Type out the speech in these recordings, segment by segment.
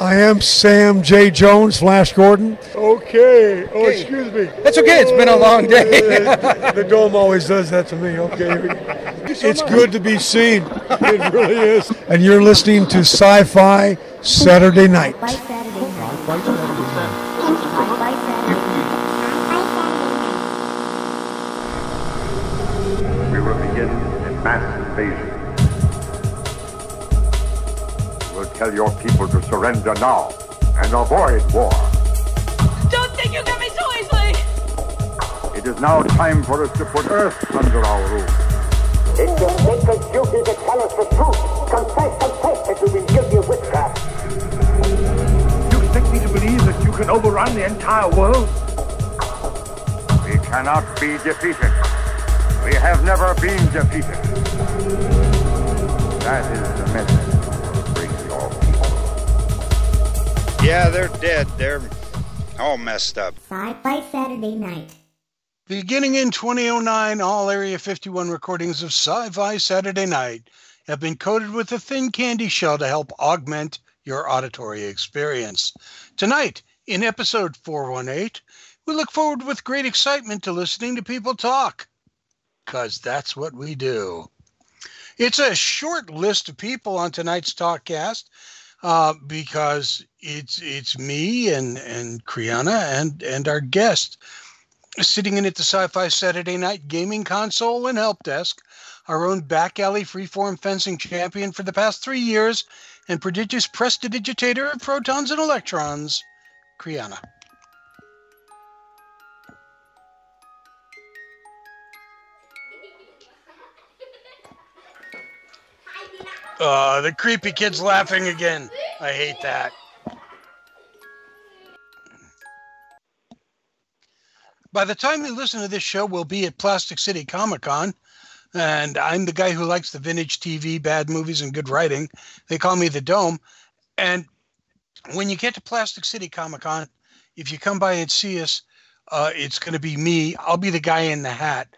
I am Sam J. Jones, Flash Gordon. Okay. Oh, Okay. excuse me. That's okay. It's been a oh, long day. the dome always does that to me. Okay. It's good to be seen. It really is. And you're listening to Sci Fi Saturday Night. By Saturday night. By Saturday We will begin a mass invasion. Tell your people to surrender now and avoid war. Don't think you get me so easily! It is now time for us to put Earth under our rule. It's your sacred duty to tell us the truth. Confess, confess that you've been guilty of witchcraft. You expect me to believe that you can overrun the entire world? We cannot be defeated. We have never been defeated. That is the message Yeah, they're dead. They're all messed up. Sci-Fi Saturday night. Beginning in 2009, all Area 51 recordings of Sci Fi Saturday Night have been coated with a thin candy shell to help augment your auditory experience. Tonight, in episode 418, we look forward with great excitement to listening to people talk, because that's what we do. It's a short list of people on tonight's talkcast uh, because it's it's me and and Kriana and and our guest sitting in at the Sci-Fi Saturday Night Gaming Console and Help Desk, our own back alley freeform fencing champion for the past three years, and prodigious prestidigitator of protons and electrons, Kriana. Uh, the creepy kid's laughing again. I hate that. By the time you listen to this show, we'll be at Plastic City Comic Con. And I'm the guy who likes the vintage TV, bad movies, and good writing. They call me the Dome. And when you get to Plastic City Comic Con, if you come by and see us, uh, it's going to be me. I'll be the guy in the hat.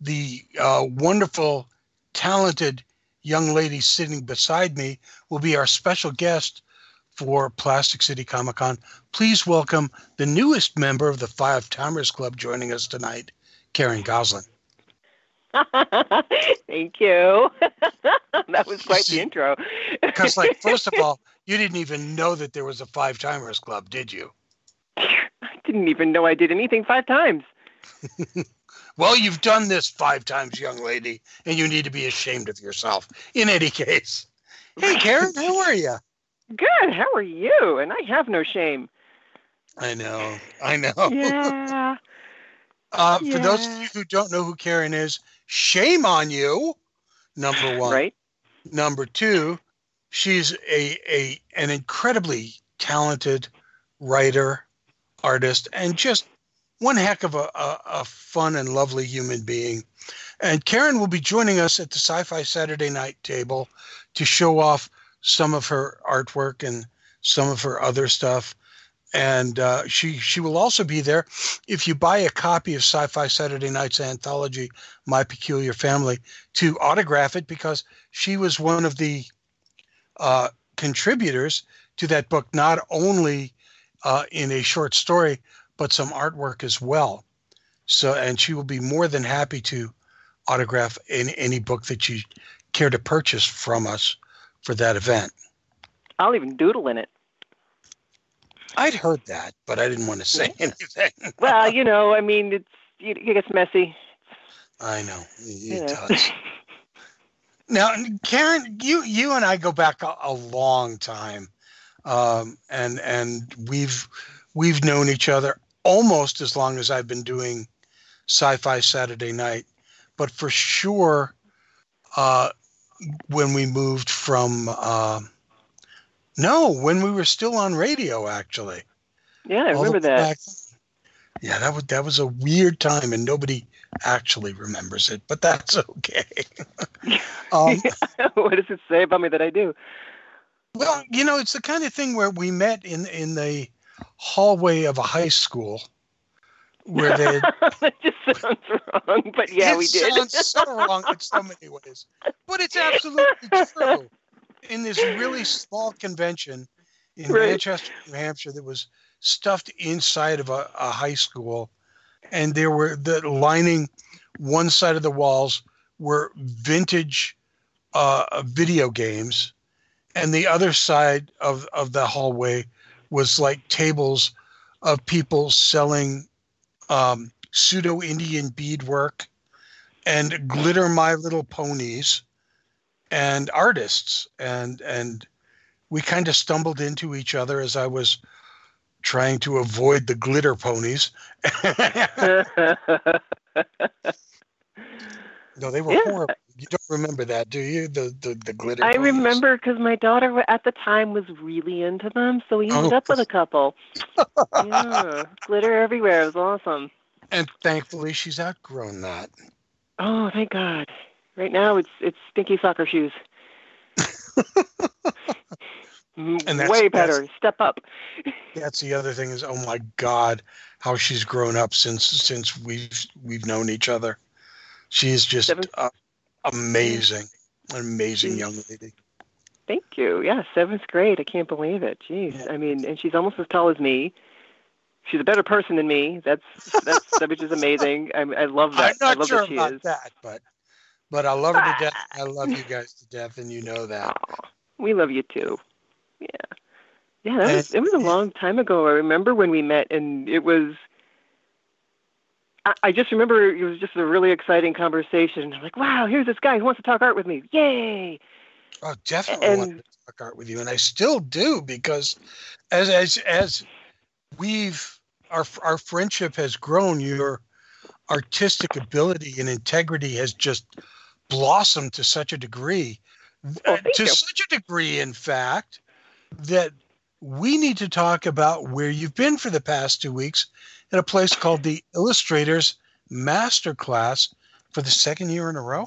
The uh, wonderful, talented young lady sitting beside me will be our special guest for Plastic City Comic Con. Please welcome the newest member of the Five Timers Club joining us tonight, Karen Goslin. Thank you. that was quite the intro. Because, like, first of all, you didn't even know that there was a Five Timers Club, did you? I didn't even know I did anything five times. Well, you've done this five times, young lady, and you need to be ashamed of yourself. In any case, hey, Karen, how are you? Good. How are you? And I have no shame. I know, I know. Yeah. Uh, For those of you who don't know who Karen is, shame on you. Number one. Right. Number two, she's a, a an incredibly talented writer, artist, and just one heck of a, a, a fun and lovely human being. And Karen will be joining us at the Sci-Fi Saturday Night table to show off some of her artwork and some of her other stuff. And uh, she she will also be there if you buy a copy of Sci-Fi Saturday Night's anthology, My Peculiar Family, to autograph it because she was one of the uh, contributors to that book, not only uh, in a short story but some artwork as well. So, and she will be more than happy to autograph any any book that you care to purchase from us for that event. I'll even doodle in it. I'd heard that, but I didn't want to say anything. Well, you know, I mean, it's it gets messy. I know it You know. does. Now, Karen, you you and I go back a, a long time, um, and and we've we've known each other almost as long as I've been doing Sci-Fi Saturday Night, but for sure, uh, when we moved from uh, no, when we were still on radio, actually. Yeah, I All remember that. back- Yeah, that was that was a weird time, and nobody actually remembers it, but that's okay. um, what does it say about me that I do? well, you know, it's the kind of thing where we met in in the hallway of a high school, where they. that just sounds wrong, but yeah, we did. It sounds so wrong in so many ways, but it's absolutely true. In this really small convention in Right. Manchester, New Hampshire, that was stuffed inside of a, a high school, and there were the lining one side of the walls were vintage uh, video games, and the other side of of the hallway was like tables of people selling um, pseudo Indian beadwork and glitter My Little Ponies and artists and and we kind of stumbled into each other as I was trying to avoid the glitter ponies. no, they were Yeah. horrible. You don't remember that, do you? The the, the glitter. I remember because my daughter at the time was really into them, so we ended Oh. up with a couple. yeah, glitter everywhere. It was awesome. And thankfully, she's outgrown that. Oh, thank God. Right now, it's it's stinky soccer shoes. And that's- Way that's- better. Step up. That's the other thing is, oh my God, how she's grown up since since we've we've known each other. She is just Seven- uh, amazing, an amazing young lady. Thank you. Yeah, seventh grade. I can't believe it. Jeez. Yeah. I mean, and she's almost as tall as me. She's a better person than me. That's that's that which is amazing. I, I love that. I'm I not love sure that she about is. that, but but I love her to death. I love you guys to death, and you know that. We love you too. Yeah. Yeah, that was And- it was a long time ago. I remember when we met and it was I, just remember it was just a really exciting conversation. I'm like, wow, here's this guy who wants to talk art with me. Yay. Oh, definitely And- want to talk art with you, and I still do because as as as we've our our friendship has grown, your artistic ability and integrity has just blossomed to such a degree, Well, uh, to you. such a degree, in fact, that we need to talk about where you've been for the past two weeks at a place called the Illustrators Masterclass for the second year in a row.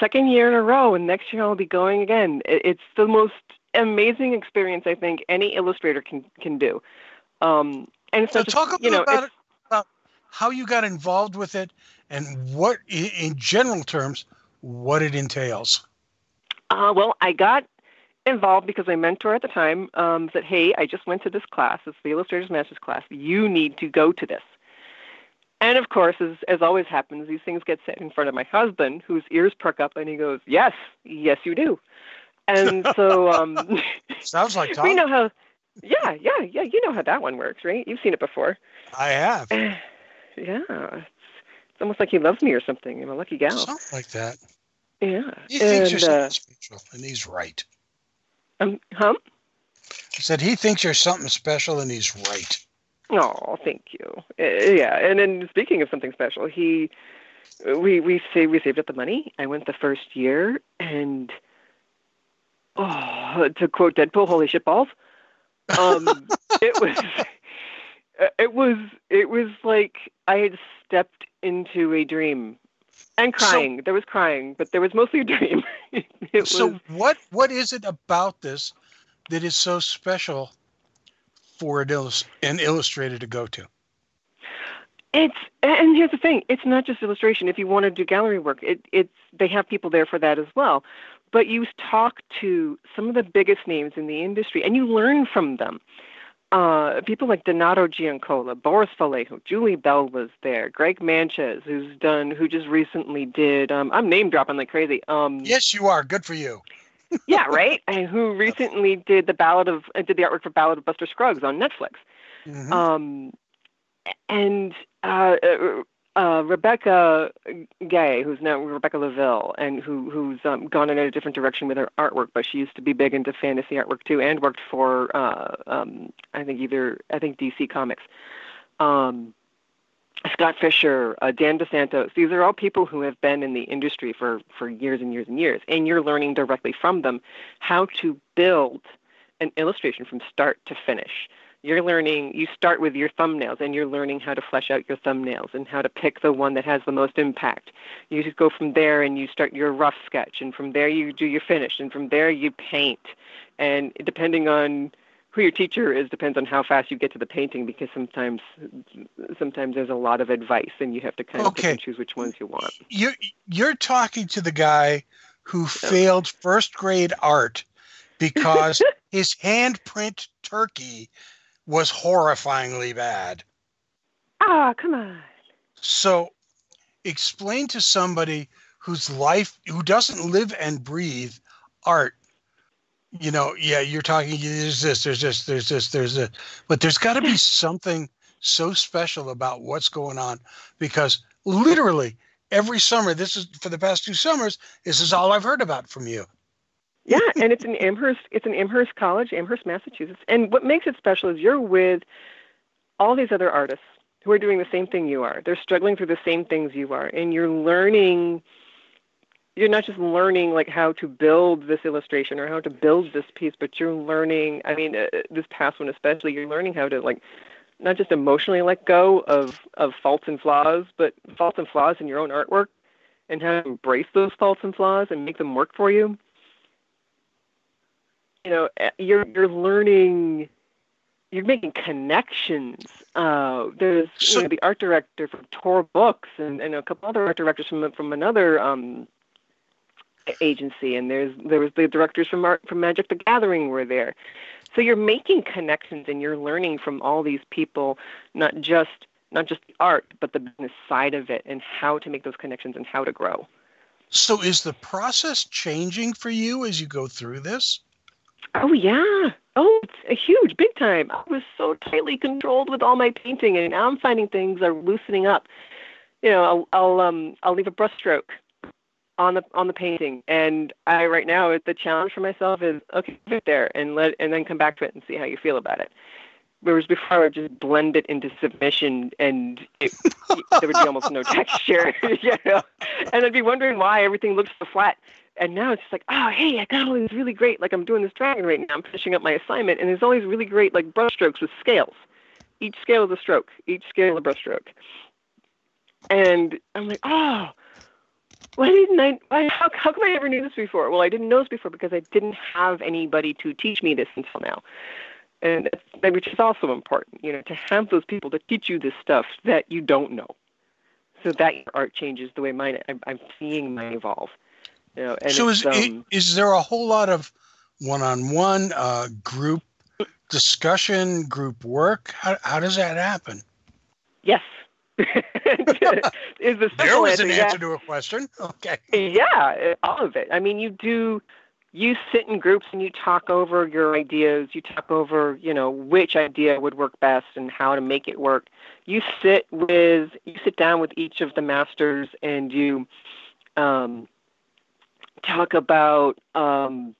Second year in a row, and next year I'll be going again. It's the most amazing experience I think any illustrator can can do. Um, and it's So just, talk a you little know, about it, about how you got involved with it, and what, in general terms, what it entails. Uh, well, I got involved because my mentor at the time um, said, "Hey, I just went to this class. It's the Illustrators Masters class. You need to go to this." And of course, as as always happens, these things get said in front of my husband, whose ears perk up, and he goes, "Yes, yes, you do." And so um, Sounds like Tom. we know how. Yeah, yeah, yeah. You know how that one works, right? You've seen it before. I have yeah, it's, it's almost like he loves me or something. I'm a lucky gal. something like that. Yeah. He thinks you're and uh, special, and he's right. Um, huh? He said he thinks you're something special, and he's right. Oh, thank you. Uh, yeah, and then speaking of something special, he, we we saved we saved up the money. I went the first year, and oh, to quote Deadpool, "Holy shit balls!" Um, it was, it was, it was like I had stepped into a dream, and So- crying. there was crying, but there was mostly a dream. it so was. what what is it about this that is so special for an, illus- an illustrator to go to? It's and here's the thing: it's not just illustration. If you want to do gallery work, it, it's they have people there for that as well. But you talk to some of the biggest names in the industry, and you learn from them. Uh, people like Donato Giancola, Boris Vallejo, Julie Bell was there, Greg Manchess, who's done, who just recently did. Um, I'm name dropping like crazy. Um, Yes, you are. Good for you. yeah, right. And who recently did the Ballad of uh, did the artwork for Ballad of Buster Scruggs on Netflix. Mhm. Um, and uh, uh, Rebecca Guay, who's now Rebecca Laville, and who who's um, gone in a different direction with her artwork, but she used to be big into fantasy artwork too, and worked for uh, um, I think either I think DC Comics. Um, Scott Fischer, uh, Dan dos Santos. These are all people who have been in the industry for, for years and years and years, and you're learning directly from them how to build an illustration from start to finish. You're learning, you start with your thumbnails, and you're learning how to flesh out your thumbnails and how to pick the one that has the most impact. You just go from there and you start your rough sketch, and from there you do your finish, and from there you paint. And depending on who your teacher is depends on how fast you get to the painting because sometimes sometimes there's a lot of advice and you have to kind of pick and choose which ones you want. You're you're talking to the guy who failed first grade art because his handprint turkey was horrifyingly bad. Ah, come on. So explain to somebody whose life who doesn't live and breathe art you know yeah you're talking there's this there's this there's this there's this but there's got to be something so special about what's going on because literally every summer this is for the past two summers this is all i've heard about from you Yeah, and it's in Amherst. It's in Amherst College, Amherst, Massachusetts. And what makes it special is you're with all these other artists who are doing the same thing you are. They're struggling through the same things you are, and you're learning. You're not just learning like how to build this illustration or how to build this piece, but you're learning. I mean, uh, this past one especially, you're learning how to like not just emotionally let go of of faults and flaws, but faults and flaws in your own artwork, and how to embrace those faults and flaws and make them work for you you know eh, you're you're learning you're making connections uh there's So- you know, the art director from tor books and, and a couple other art directors from from another um agency and there's there was the directors from art from magic the gathering were there. So you're making connections and you're learning from all these people not just not just the art but the business side of it and how to make those connections and how to grow. So is the process changing for you as you go through this Oh yeah. Oh, it's a huge, big time. I was so tightly controlled with all my painting, and now I'm finding things are loosening up. You know, I'll, I'll um I'll leave a brushstroke on the on the painting, and I right now the challenge for myself is okay, leave it there and let and then come back to it and see how you feel about it. Whereas before I would just blend it into submission, and it, there would be almost no texture, you know, and I'd be wondering why everything looks so flat and now it's just like, oh, hey, I got all these really great, like I'm doing this dragon right now. I'm finishing up my assignment, and there's all these really great like brush strokes with scales. Each scale is a stroke. Each scale is a brush stroke. And I'm like, oh, why didn't I? Why, how, how come I never knew this before? Well, I didn't know this before because I didn't have anybody to teach me this until now. And which is also important, you know, to have those people to teach you this stuff that you don't know, so that your art changes the way mine. I'm, I'm seeing mine evolve. You know, and so is um, is there a whole lot of one-on-one uh, group discussion group work how, how does that happen Yes. is the there was an answer, answer to a question okay Yeah, yeah, all of it. I mean, you do. You sit in groups and you talk over your ideas. You talk over, you know, which idea would work best and how to make it work. You sit with, you sit down with each of the masters and you um, talk about um,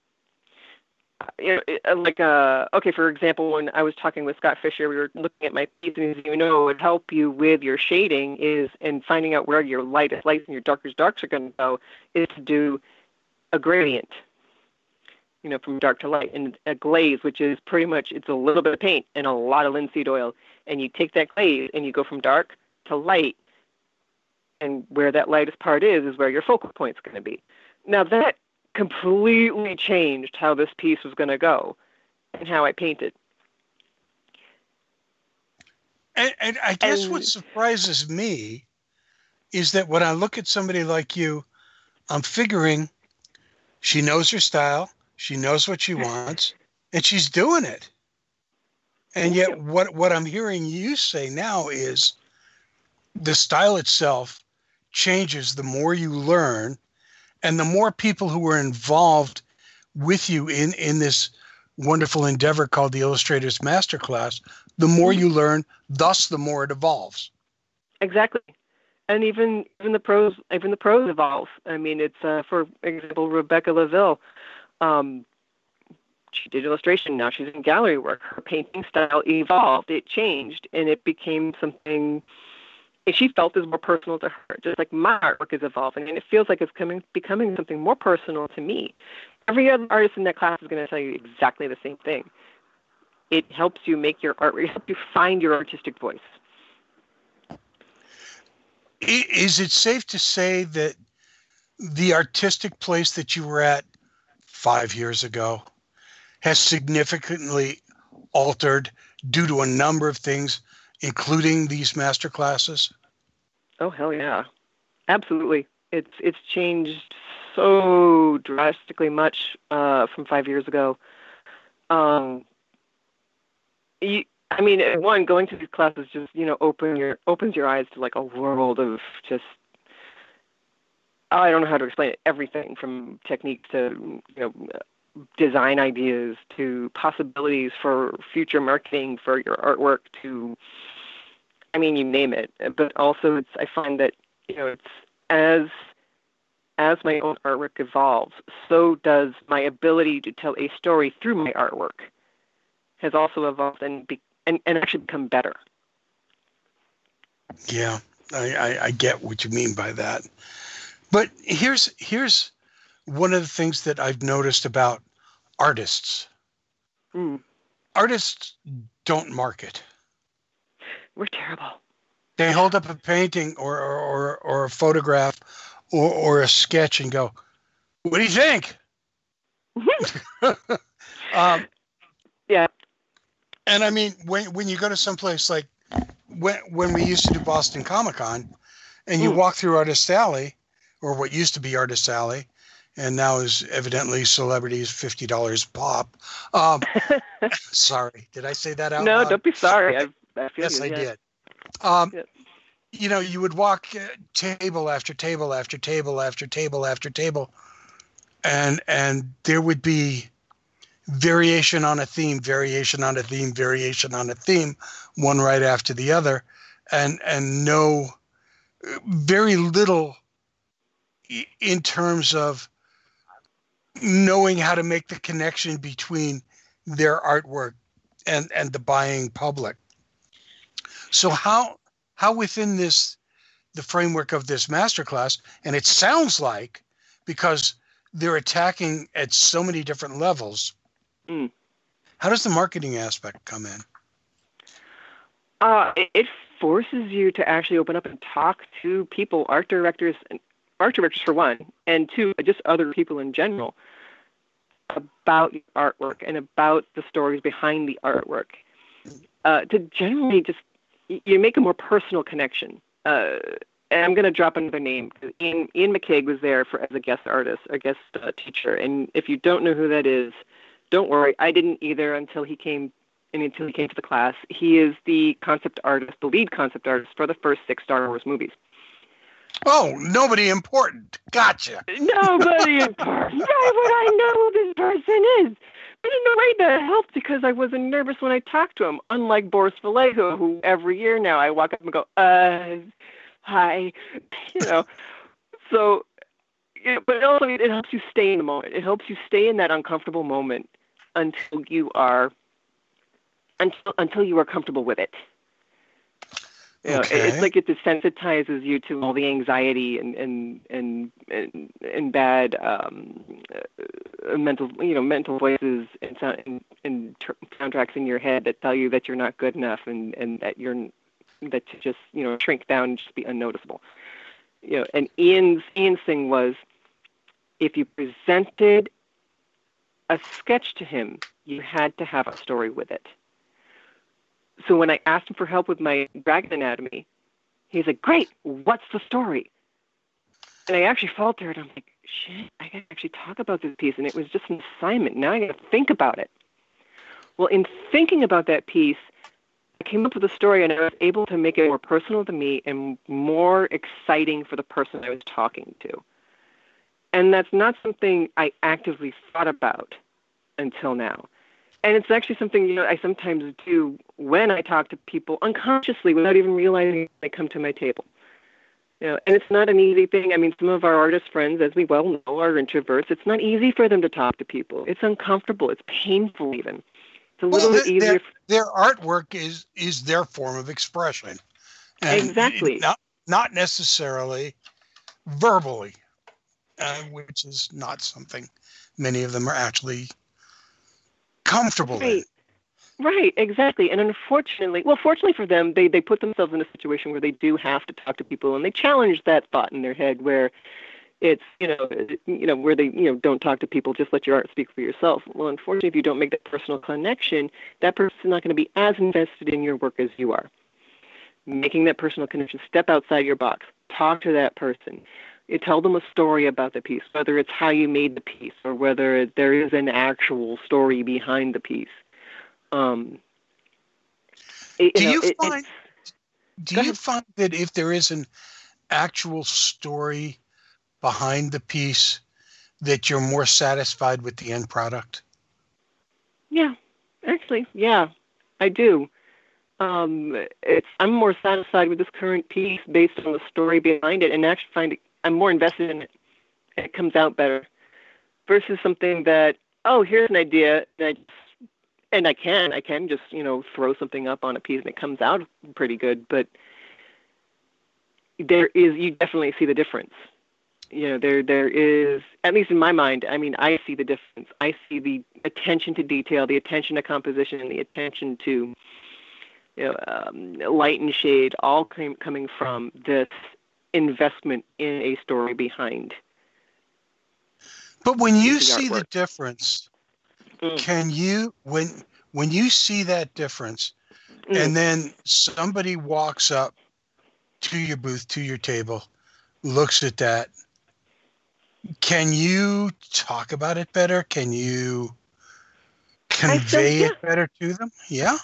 you know, uh, like uh, okay, for example, when I was talking with Scott Fischer, we were looking at my piece, and said, you know, what would help you with your shading is and finding out where your lightest lights and your darkest darks are going to go is to do a gradient. You know, from dark to light, and a glaze, which is pretty much it's a little bit of paint and a lot of linseed oil, and you take that glaze and you go from dark to light, and where that lightest part is is where your focal point's going to be. Now that completely changed how this piece was going to go and how I painted. And, and I guess what surprises me is that when I look at somebody like you, I'm figuring she knows her style, she knows what she wants, and she's doing it. And yet, what what I'm hearing you say now is the style itself changes the more you learn, and the more people who are involved with you in in this wonderful endeavor called the Illustrators Masterclass, the more you learn, thus the more it evolves. Exactly. And even even the pros even the pros evolve. I mean, it's uh, for example Rebecca Laville. Um, she did illustration. Now she's in gallery work. Her painting style evolved. It changed, and it became something. And she felt is more personal to her, just like my artwork is evolving, and it feels like it's coming becoming something more personal to me. Every other artist in that class is going to tell you exactly the same thing. It helps you make your art. It helps you find your artistic voice. Is it safe to say that the artistic place that you were at five years ago has significantly altered due to a number of things, including these master classes? Oh hell yeah, absolutely. It's it's changed so drastically much uh, from five years ago. um, you, I mean, one going to these classes just you know open your opens your eyes to like a world of just I don't know how to explain it. Everything from techniques to you know design ideas to possibilities for future marketing for your artwork to I mean you name it. But also it's I find that you know it's as as my own artwork evolves, so does my ability to tell a story through my artwork has also evolved and be, and, and actually become better. Yeah, I, I, I get what you mean by that. But here's here's one of the things that I've noticed about artists. Mm. Artists don't market. We're terrible. They hold up a painting or or, or, or a photograph or, or a sketch and go, "What do you think?" um, yeah. And I mean, when when you go to someplace like when when we used to do Boston Comic Con, and you Mm. walk through Artist Alley, or what used to be Artist Alley, and now is evidently celebrities fifty dollars pop. Um, sorry, did I say that out no, loud? don't be sorry. I, I feel yes, you, I yeah. did. Um. You know, you would walk uh, table after table after table after table after table, and and there would be variation on a theme, variation on a theme, variation on a theme, one right after the other, and and no, very little in terms of knowing how to make the connection between their artwork and and the buying public. So how how within this the framework of this masterclass, and it sounds like because they're attacking at so many different levels. Mm. How does the marketing aspect come in? Uh, it, it forces you to actually open up and talk to people, art directors, and art directors for one, and two, just other people in general, about artwork and about the stories behind the artwork. Uh, to generally just you make a more personal connection. Uh, and I'm going to drop another name. Iain, Iain McCaig was there for as a guest artist, a guest uh, teacher. And if you don't know who that is, don't worry. I didn't either until he came and until he came to the class. He is the concept artist, the lead concept artist for the first six Star Wars movies. Oh, nobody important. Gotcha. Nobody person. Why would I know who this person is? But in a way that helped because I wasn't nervous when I talked to him. Unlike Boris Vallejo, who every year now I walk up and go, uh, hi, you know. So, know, but also it helps you stay in the moment. It helps you stay in that uncomfortable moment until you are until until you are comfortable with it. You know, Okay. it's like it desensitizes you to all the anxiety and and and and, and bad um, uh, mental you know mental voices and sound and, and tr- soundtracks in your head that tell you that you're not good enough and and that you're that to just you know shrink down and just be unnoticeable. You know, and Iain's Iain's thing was if you presented a sketch to him, you had to have a story with it so when I asked him for help with my dragon anatomy, he's like, "Great, what's the story?" And I actually faltered. I'm like, "Shit, I gotta actually talk about this piece." And it was just an assignment. Now I gotta think about it. Well, in thinking about that piece, I came up with a story, and I was able to make it more personal to me and more exciting for the person I was talking to. And that's not something I actively thought about until now and it's actually something you know I sometimes do when I talk to people unconsciously without even realizing they come to my table. You know, and it's not an easy thing. I mean, some of our artist friends, as we well know, are introverts. It's not easy for them to talk to people. It's uncomfortable. It's painful even. It's a Well, little bit their, easier. their, their artwork is is their form of expression. And Exactly. Not not necessarily verbally, uh, which is not something many of them are actually comfortable in. Right. Right, exactly. And unfortunately, well, fortunately for them, they, they put themselves in a situation where they do have to talk to people and they challenge that thought in their head where it's, you know, you know, where they, you know, don't talk to people, just let your art speak for yourself. Well, unfortunately, if you don't make that personal connection, that person's not going to be as invested in your work as you are. Making that personal connection, step outside your box, talk to that person. You tell them a story about the piece, whether it's how you made the piece or whether there is an actual story behind the piece. Um, it- Do know, you it- find do you find that if there is an actual story behind the piece that you're more satisfied with the end product? Yeah, actually, yeah, I do. Um, it's I'm more satisfied with this current piece based on the story behind it, and actually find it, I'm more invested in it. It comes out better versus something that oh here's an idea and I and I can I can just you know throw something up on a piece and it comes out pretty good, but there is you definitely see the difference you know there there is at least in my mind i mean i see the difference i see the attention to detail the attention to composition and the attention to you know, um, light and shade all came, coming from this investment in a story behind But when you the see the difference, Mm. can you when when you see that difference Mm. and then somebody walks up to your booth, to your table, looks at that, can you talk about it better? Can you convey yeah. it better to them? Yeah.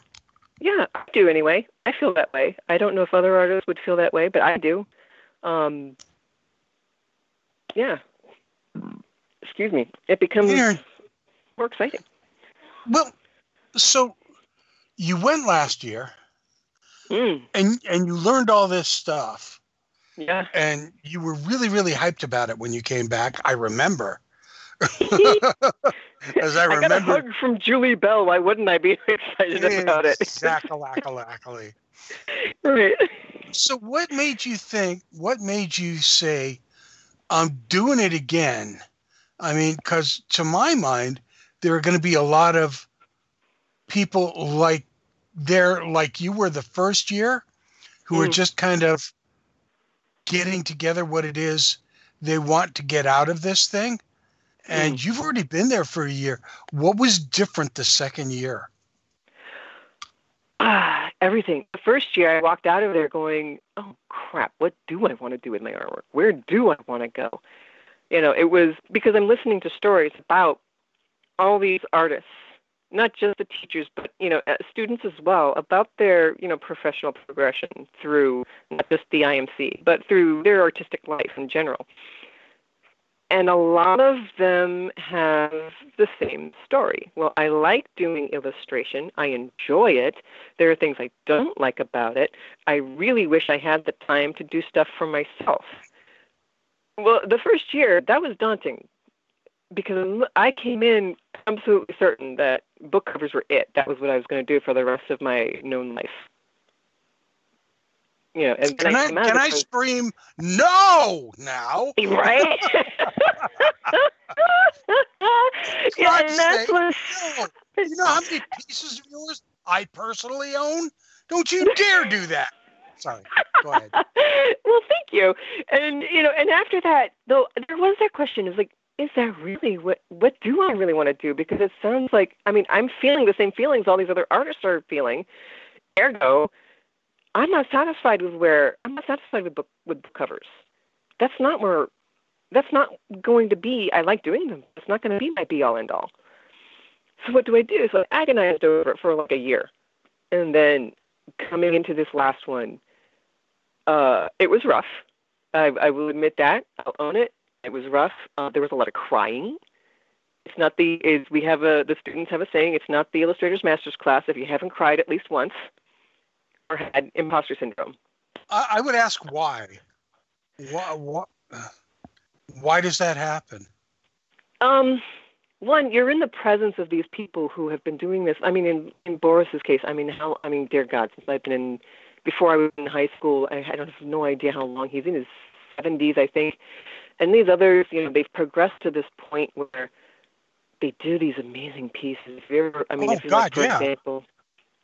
Yeah, I do anyway. I feel that way. I don't know if other artists would feel that way, but I do. Um, yeah. Excuse me. It becomes Aaron, more exciting. well, so you went last year Mm, and and you learned all this stuff yeah. and you were really really hyped about it when you came back. I remember. As I I got a hug from Julie Bell. Why wouldn't I be excited about it? Exactly. right. So what made you think, what made you say, I'm doing it again? I mean, because to my mind, there are going to be a lot of people like there, like you were the first year, who are Mm. just kind of getting together what it is they want to get out of this thing. And you've already been there for a year. What was different the second year? Ah, everything. The first year, I walked out of there going, "Oh crap! What do I want to do with my artwork? Where do I want to go?" You know, it was because I'm listening to stories about all these artists, not just the teachers, but you know, uh, students as well, about their you know professional progression through not just the IMC, but through their artistic life in general. And a lot of them have the same story. Well, I like doing illustration. I enjoy it. There are things I don't like about it. I really wish I had the time to do stuff for myself. Well, the first year, that was daunting because I came in absolutely certain that book covers were it. That was what I was going to do for the rest of my known life. You know, and Can I, can I scream no now? Right? yeah, and that's what. No. You know how many pieces of yours I personally own? Don't you dare do that. Sorry. Go ahead. well, thank you. And you know, and after that, though, there was that question: is like, is that really what? What do I really want to do? Because it sounds like, I mean, I'm feeling the same feelings all these other artists are feeling. Ergo, I'm not satisfied with where I'm not satisfied with book with book covers. That's not where. That's not going to be. I like doing them. It's not going to be my be all end all. So what do I do? So I agonized over it for like a year, and then coming into this last one, uh, it was rough. I, I will admit that. I'll own it. It was rough. Uh, there was a lot of crying. It's not the is we have a the students have a saying. It's not the illustrator's master's class if you haven't cried at least once or had imposter syndrome. I, I would ask why. Why, why. Why does that happen? Um, one, you're in the presence of these people who have been doing this. I mean, in, in Boris's case, I mean, how? I mean, dear God, since I've been in, before I was in high school, I, I don't have no idea how long he's in his 70s, I think. And these others, you know, they've progressed to this point where they do these amazing pieces. If you ever, I mean, Oh, if you God, like, for yeah. example,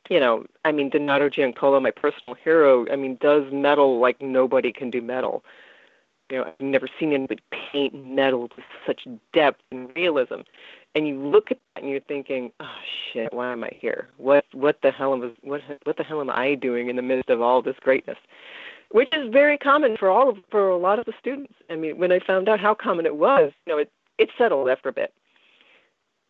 you know, I mean, Donato Giancola, my personal hero, I mean, does metal like nobody can do metal. You know, I've never seen anybody paint metal with such depth and realism. And you look at that and you're thinking, oh shit, why am I here? What what the hell am what what the hell am I doing in the midst of all this greatness? which is very common for all of, for a lot of the students. I mean, when I found out how common it was, you know, it it settled after a bit.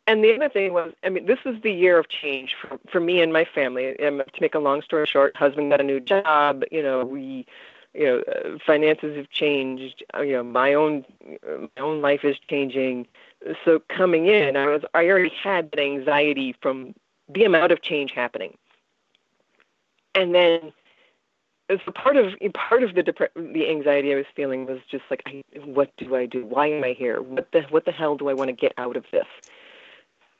And the other thing was, I mean, this was the year of change for, for me and my family. Um, to make a long story short, husband got a new job. You know, we, you know, uh, finances have changed. Uh, you know, my own uh, my own life is changing. So coming in, I was I already had that anxiety from the amount of change happening. And then, so part of part of the the anxiety I was feeling was just like, I, what do I do? Why am I here? What the what the hell do I want to get out of this?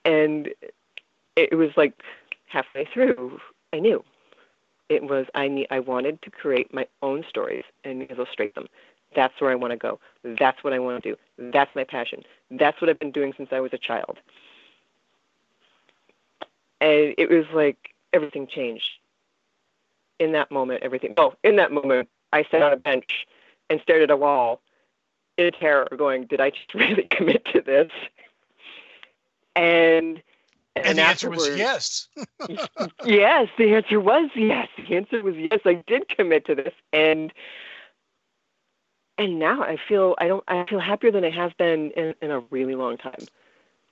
And it was like halfway through i knew. It was i need i wanted to create my own stories and illustrate them. That's where i want to go. That's what i want to do. That's my passion. That's what i've been doing since i was a child. And it was like everything changed. In that moment everything oh in that moment i sat on a bench and stared at a wall in terror going did i just really commit to this and and, and the answer was yes. yes, the answer was yes. The answer was yes. I did commit to this, and and now I feel I don't I feel happier than I have been in, in a really long time.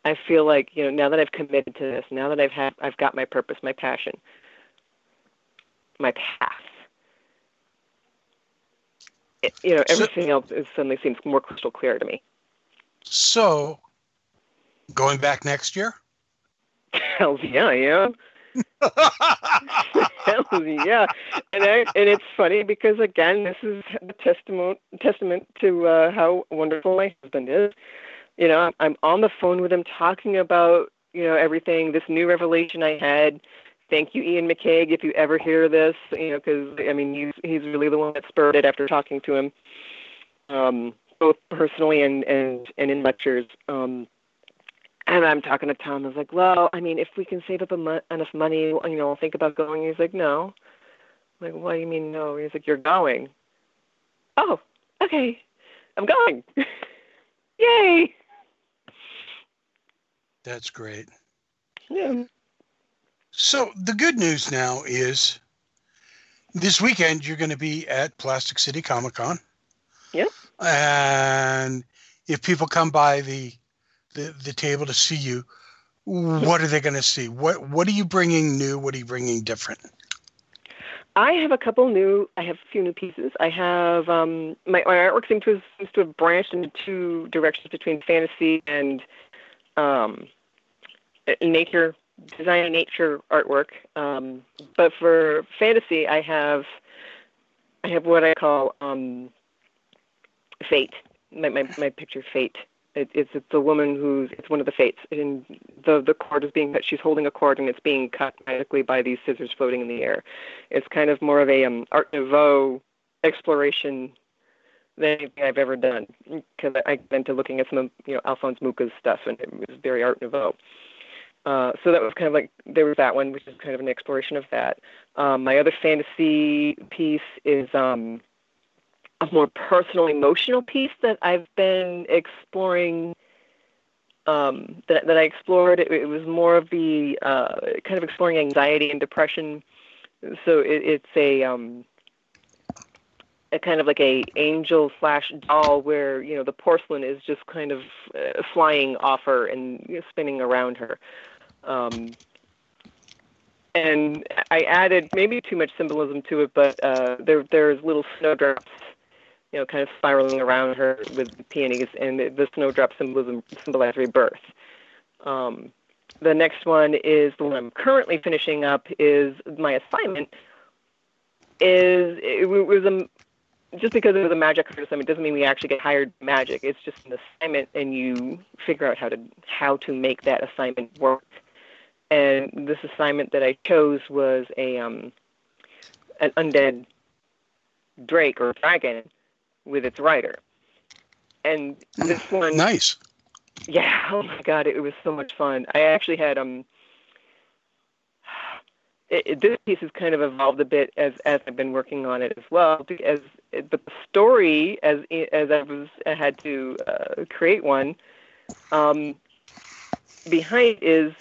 I feel like you know now that I've committed to this, now that I've had I've got my purpose, my passion, my path. It, you know, So- everything else is suddenly seems more crystal clear to me. So, going back next year? Hell yeah, yeah. Hell yeah, and I, and it's funny because again, this is a testament testament to uh, how wonderful my husband is. You know, I'm, I'm on the phone with him talking about you know everything. This new revelation I had. Thank you, Iain McCaig, if you ever hear this. You know, because I mean, he's he's really the one that spurred it after talking to him, um, both personally and and and in lectures. Um, and I'm talking to Tom. I was like, well, I mean, if we can save up a mo- enough money, you know, I'll think about going. He's like, no. I'm like, what do you mean no? He's like, you're going. Oh, okay. I'm going. Yay. That's great. Yeah. So, the good news now is this weekend you're going to be at Plastic City Comic Con. Yep. And if people come by the the, the table to see you, what are they going to see? What what are you bringing new? What are you bringing different? I have a couple new. I have a few new pieces. I have um, my, my artwork seems to have, seems to have branched into two directions between fantasy and um, nature design and nature artwork. Um, but for fantasy, I have I have what I call um, fate. My, my my picture fate. It, it's it's a woman who's it's one of the fates, and the the cord is being cut. She's holding a cord, and it's being cut magically by these scissors floating in the air. It's kind of more of a um, Art Nouveau exploration than anything I've ever done because I got into looking at some of you know Alphonse Mucha's stuff, and it was very Art Nouveau. Uh, so that was kind of like there was that one, which is kind of an exploration of that. Um, my other fantasy piece is um, a more personal, emotional piece that I've been exploring. Um, that that I explored. It, it was more of the uh, kind of exploring anxiety and depression. So it, it's a um, a kind of like a angel slash doll where you know the porcelain is just kind of uh, flying off her and you know, spinning around her. Um, and I added maybe too much symbolism to it, but uh, there there's little snowdrops, you know, kind of spiraling around her with peonies, and the, snowdrop symbolism symbolize rebirth. Um, the next one is the one I'm currently finishing up. Is my assignment is it was a just because it was a magic card assignment doesn't mean we actually get hired magic. It's just an assignment, and you figure out how to how to make that assignment work. And this assignment that I chose was a um, an undead drake or dragon with its rider. And this one, Nice. yeah, oh my god, it was so much fun. I actually had um it, it, this piece has kind of evolved a bit as as I've been working on it as well. As but the story, as as I was I had to uh, create one, um, behind is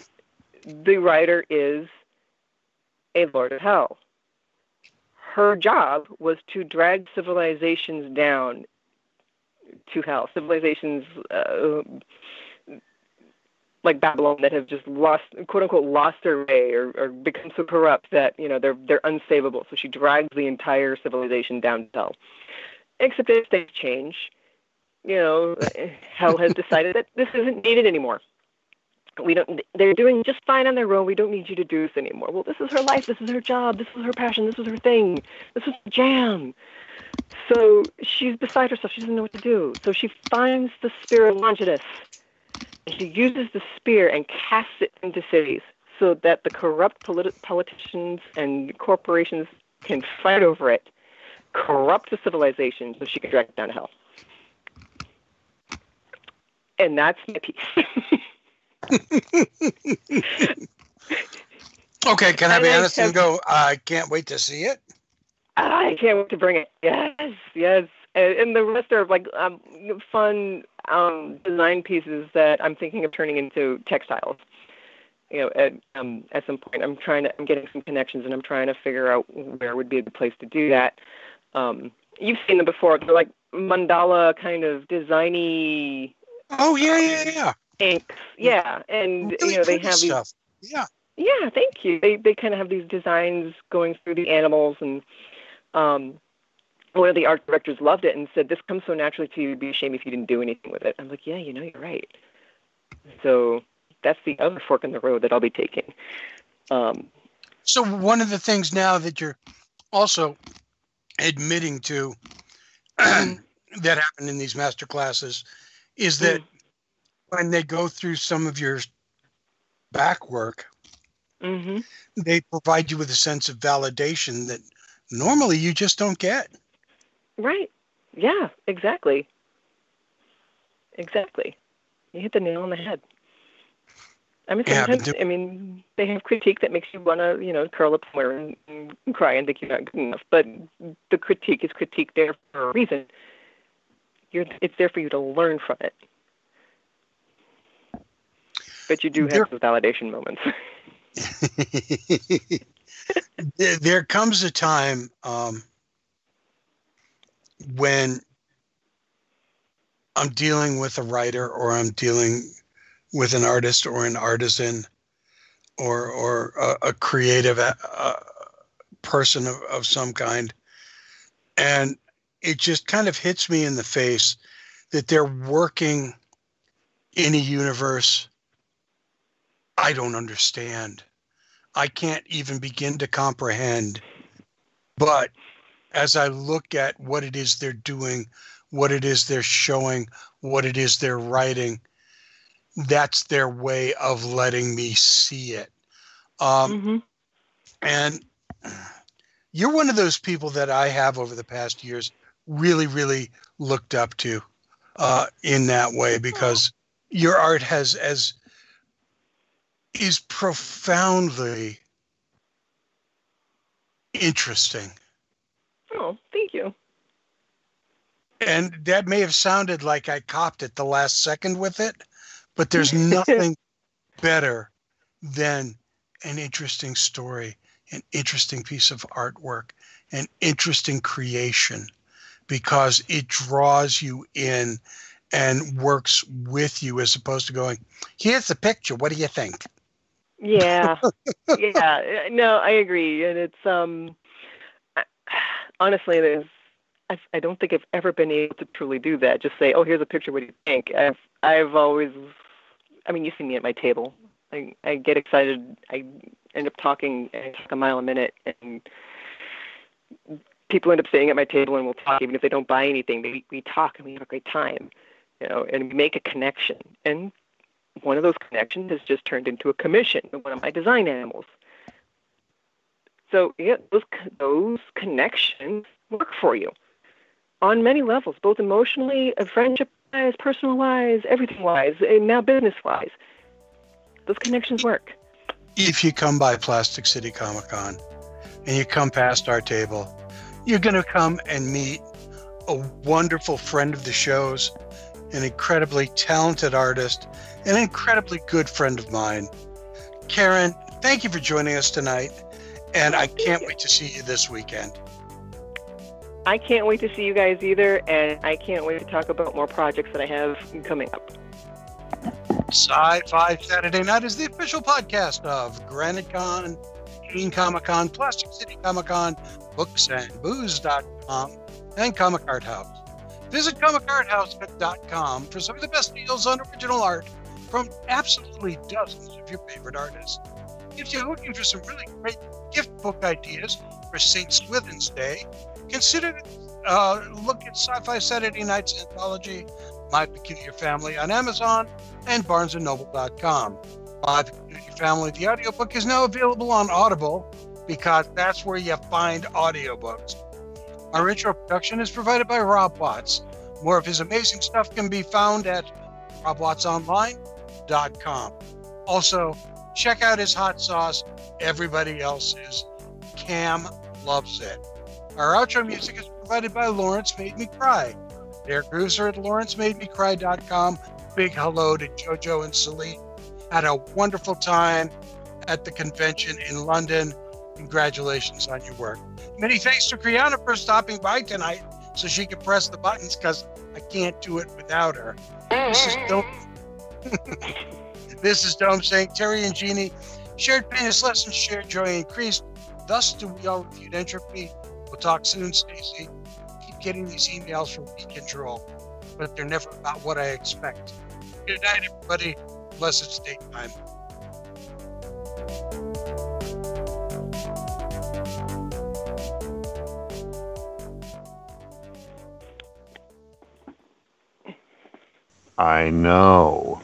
the rider is a lord of hell. Her job was to drag civilizations down to hell. Civilizations uh, like Babylon that have just lost, quote unquote, lost their way or, or become so corrupt that you know they're they're unsavable. So she drags the entire civilization down to hell. Except if things change, you know, hell has decided that this isn't needed anymore. We don't. They're doing just fine on their own. We don't need you to do this anymore. Well, this is her life. This is her job. This is her passion. This is her thing. This is jam. So she's beside herself. She doesn't know what to do. So she finds the spear of Longinus. And she uses the spear and casts it into cities so that the corrupt politi- politicians and corporations can fight over it, corrupt the civilization so she can drag it down to hell. And that's my piece. Okay, can I be honest and go? I can't wait to see it. I can't wait to bring it. Yes, yes. And, and the rest are like um, fun um, design pieces that I'm thinking of turning into textiles. You know, at um, at some point, I'm trying to. I'm getting some connections, and I'm trying to figure out where would be a good place to do that. Um, you've seen them before. They're like mandala kind of designy Oh yeah, yeah, yeah. Inks. Yeah, and Really you know they have these stuff. Yeah. Yeah, thank you. They they kind of have these designs going through the animals, and um, one of the art directors loved it and said, "This comes so naturally to you. It'd be a shame if you didn't do anything with it." I'm like, "Yeah, you know, you're right." So that's the other fork in the road that I'll be taking. Um, So one of the things now that you're also admitting to that happened in these master classes is that when they go through some of your back work, hmm they provide you with a sense of validation that normally you just don't get. Right. Yeah. Exactly. Exactly. You hit the nail on the head. I mean, Yeah, sometimes I mean they have critique that makes you want to, you know, curl up somewhere and, and cry and think you're not good enough. But the critique is critique there for a reason. You're, it's there for you to learn from it. But you do have There- those validation moments. there, there comes a time um, when I'm dealing with a writer or I'm dealing with an artist or an artisan or or a, a creative uh, uh, person of, of some kind and it just kind of hits me in the face that they're working in a universe I don't understand. I can't even begin to comprehend. But as I look at what it is they're doing, what it is they're showing, what it is they're writing, that's their way of letting me see it. Um, hmm and you're one of those people that I have over the past years really, really looked up to uh, in that way because your art has as is profoundly interesting. Oh, thank you. And that may have sounded like I copped it the last second with it, but there's nothing better than an interesting story, an interesting piece of artwork, an interesting creation, because it draws you in and works with you as opposed to going, here's the picture. What do you think? Yeah, yeah. No, I agree, and it's um. I- Honestly, there's. I, I don't think I've ever been able to truly do that. Just say, "Oh, here's a picture. What do you think?" I've I've always. I mean, you see me at my table. I I get excited. I end up talking. I talk a mile a minute, and people end up staying at my table and we'll talk even if they don't buy anything. They, we talk and we have a great time, you know, and we make a connection. And one of those connections has just turned into a commission one of my design animals. So yeah, those those connections work for you on many levels, both emotionally, uh, friendship wise, personal wise, everything wise, and now business wise. Those connections work. If you come by Plastic City Comic Con and you come past our table, you're going to come and meet a wonderful friend of the show's, an incredibly talented artist, an incredibly good friend of mine. Karen, thank you for joining us tonight. And I can't wait to see you this weekend. I can't wait to see you guys either, and I can't wait to talk about more projects that I have coming up. Sci-Fi Saturday Night is the official podcast of Granite Con, Teen Comic Con, Plastic City Comic Con, Books and booksandbooze.com, and Comic Art House. Visit comicarthouse.com for some of the best deals on original art from absolutely dozens of your favorite artists. If you're looking for some really great gift book ideas for St. Swithin's Day, consider uh, look at Sci-Fi Saturday Night's anthology, My Peculiar Family, on Amazon and BarnesandNoble.com. My Peculiar Family, the audiobook is now available on Audible because that's where you find audiobooks. Our intro production is provided by Rob Watts. More of his amazing stuff can be found at robwattsonline.com. Also, check out his hot sauce. Everybody else is. Cam loves it. Our outro music is provided by Lawrence Made Me Cry. Their grooves are at lawrencemademecry.com. Big hello to JoJo and Celine. Had a wonderful time at the convention in London. Congratulations on your work. Many thanks to Kriana for stopping by tonight so she could press the buttons because I can't do it without her. This is Dome. this is Dome saying Terry and Jeannie shared pain is lessons, shared joy increased. Thus do we all refute entropy. We'll talk soon, Stacy. Keep getting these emails from B Control, but they're never about what I expect. Good night, everybody. Blessed state time. I know.